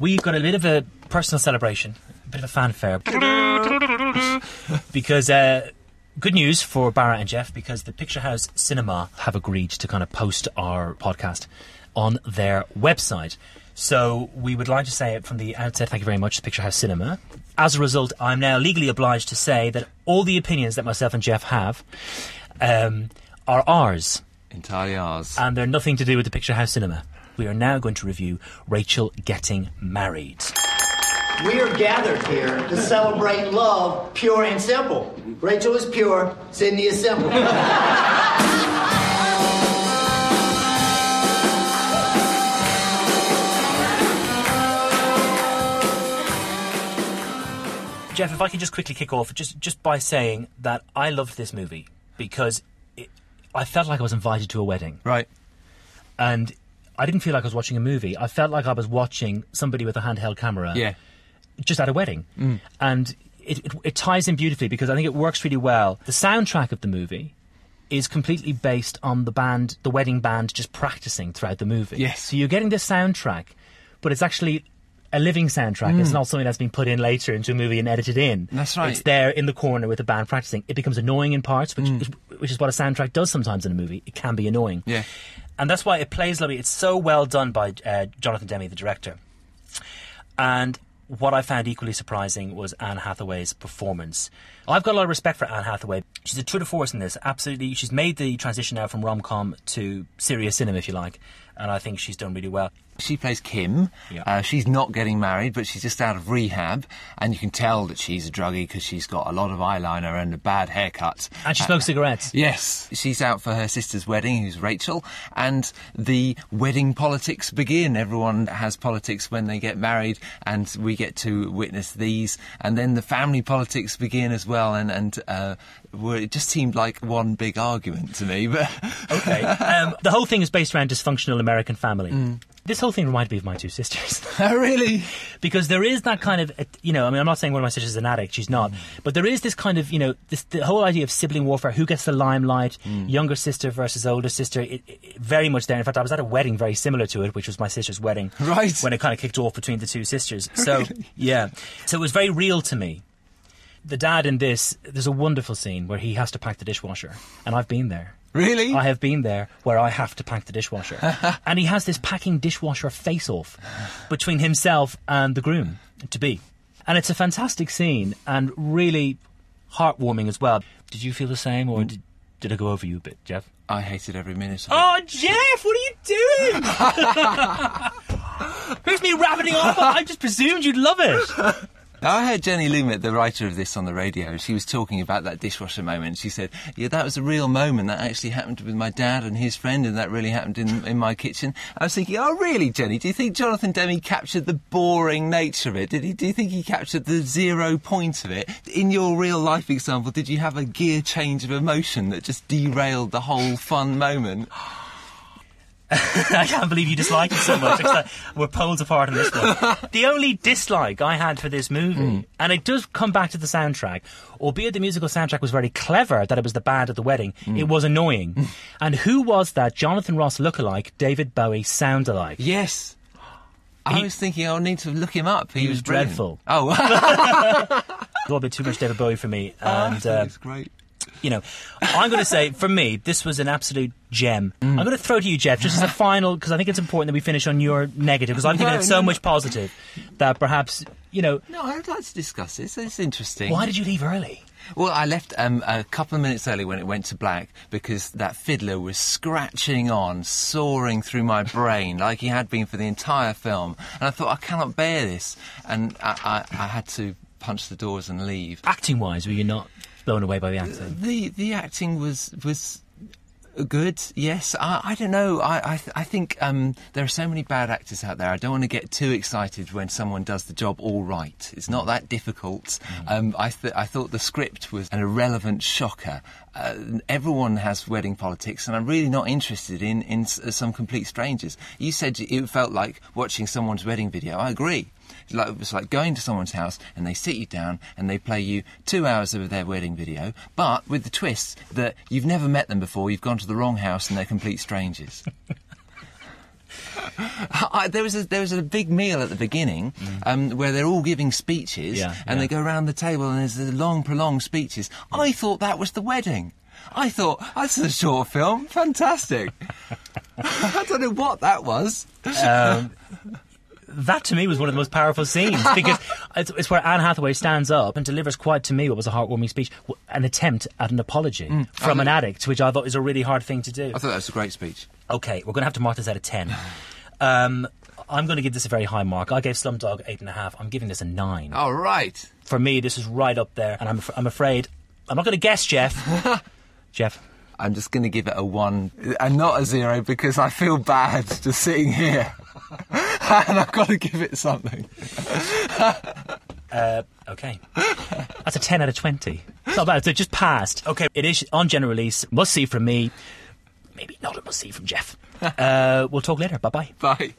we've got a bit of a personal celebration, a bit of a fanfare. because uh, good news for Barra and Geoff, because the Picture House Cinema have agreed to kind of post our podcast on their website. So we would like to say it from the outset, thank you very much, Picture House Cinema. As a result, I'm now legally obliged to say that all the opinions that myself and Geoff have um, are ours, Entirely ours. and they're nothing to do with the Picture House Cinema. We are now going to review Rachel Getting Married. We are gathered here to celebrate love, pure and simple. Rachel is pure, Sidney is simple. Geoff, if I could just quickly kick off just just by saying that I loved this movie because it, I felt like I was invited to a wedding, right. and I didn't feel like I was watching a movie. I felt like I was watching somebody with a handheld camera, Yeah. just at a wedding, mm. and it, it, it ties in beautifully because I think it works really well. The soundtrack of the movie is completely based on the band, the wedding band, just practicing throughout the movie. Yes. So you're getting this soundtrack, but it's actually a living soundtrack. It's mm. not something that's been put in later into a movie and edited in. That's right. It's there in the corner with the band practicing. It becomes annoying in parts, which mm. is, which is what a soundtrack does sometimes in a movie. It can be annoying. Yeah. And that's why it plays lovely. It's so well done by uh, Jonathan Demme, the director. And what I found equally surprising was Anne Hathaway's performance. I've got a lot of respect for Anne Hathaway. She's a tour de force in this. Absolutely, she's made the transition now from rom com to serious cinema, if you like, and I think she's done really well. She plays Kim. Yeah. Uh, she's not getting married, but she's just out of rehab, and you can tell that she's a druggie because she's got a lot of eyeliner and a bad haircut. And she smokes cigarettes. Yes, she's out for her sister's wedding, who's Rachel, and the wedding politics begin. Everyone has politics when they get married, and we get to witness these. And then the family politics begin as well, and and uh, were, it just seemed like one big argument to me. But Okay. Um, the whole thing is based around dysfunctional American family. This whole thing reminded me of my two sisters. oh, really, because there is that kind of, uh, you know, I mean, I'm not saying one of my sisters is an addict, she's not, but there is this kind of, you know, this the whole idea of sibling warfare, who gets the limelight, younger sister versus older sister, it, it, very much there. In fact, I was at a wedding very similar to it, which was my sister's wedding, Right. When it kind of kicked off between the two sisters. So, yeah, so it was very real to me. The dad in this, there's a wonderful scene where he has to pack the dishwasher, and I've been there. really. I have been there where I have to pack the dishwasher. and he has this packing dishwasher face off between himself and the groom to be. And it's a fantastic scene and really heartwarming as well. Did you feel the same or did, did it go over you a bit, Geoff? I hated every minute. Of it. Oh, Geoff, what are you doing? Here's me rabbiting off. I just presumed you'd love it. Now, I heard Jenny Lumet, the writer of this, on the radio. She was talking about that dishwasher moment. She said, "Yeah, that was a real moment. That actually happened with my dad and his friend, and that really happened in, in my kitchen." I was thinking, "Oh, really, Jenny? Do you think Jonathan Demme captured the boring nature of it? Did he? Do you think he captured the zero point of it? In your real life example, did you have a gear change of emotion that just derailed the whole fun moment?" I can't believe you dislike it so much. We're poles apart in this one. The only dislike I had for this movie, mm. and it does come back to the soundtrack, albeit the musical soundtrack was very clever that it was the band at the wedding, mm. it was annoying. Mm. and who was that Jonathan Ross lookalike, David Bowie sound alike? Yes. I He- was thinking I'll need to look him up. He, was brilliant. dreadful. Oh, A little bit too much David Bowie for me. I And, thought uh, great. You know, I'm going to say, for me, this was an absolute gem. I'm going to throw to you, Geoff, just as a final, because I think it's important that we finish on your negative, because I'm giving No, it so no. much positive that perhaps, you know, No, I'd like to discuss this. It's interesting. why did you leave early? Well, I left um, a couple of minutes early when it went to black because that fiddler was scratching on, soaring through my brain like he had been for the entire film. And I thought, I cannot bear this. And I, I, I had to punch the doors and leave. Acting wise, were you not blown away by the acting? The the acting was was good. Yes, I, I don't know. I I, th- I think um, there are so many bad actors out there. I don't want to get too excited when someone does the job all right. It's not that difficult. Um, I th- I thought the script was an irrelevant shocker. Uh, everyone has wedding politics, and I'm really not interested in in s- some complete strangers. You said it felt like watching someone's wedding video. I agree. It's like, it's like going to someone's house and they sit you down and they play you two hours of their wedding video, but with the twist that you've never met them before, you've gone to the wrong house and they're complete strangers. I, there was a there was a big meal at the beginning um, where they're all giving speeches, Mm. Yeah, and yeah. they go around the table and there's the long, prolonged speeches. I thought that was the wedding. I thought that's a short film, fantastic. I don't know what that was. Um, that to me was one of the most powerful scenes because it's, it's where Anne Hathaway stands up and delivers quite to me what was a heartwarming speech, an attempt at an apology from an addict, which I thought is a really hard thing to do. I thought that was a great speech. Okay, we're going to have to mark this out of 10. Um, I'm going to give this a very high mark. I gave Slumdog 8.5. I'm giving this a 9. All right. For me, this is right up there, and I'm, af- I'm afraid. I'm not going to guess, Geoff. Geoff. I'm just going to give it a one and not a zero because I feel bad just sitting here. and I've got to give it something. Uh, okay. That's a 10 out of 20. It's not bad. So it just passed. Okay, it is on general release. Must see from me. Maybe not a must see from Geoff. Uh, we'll talk later. Bye bye. Bye.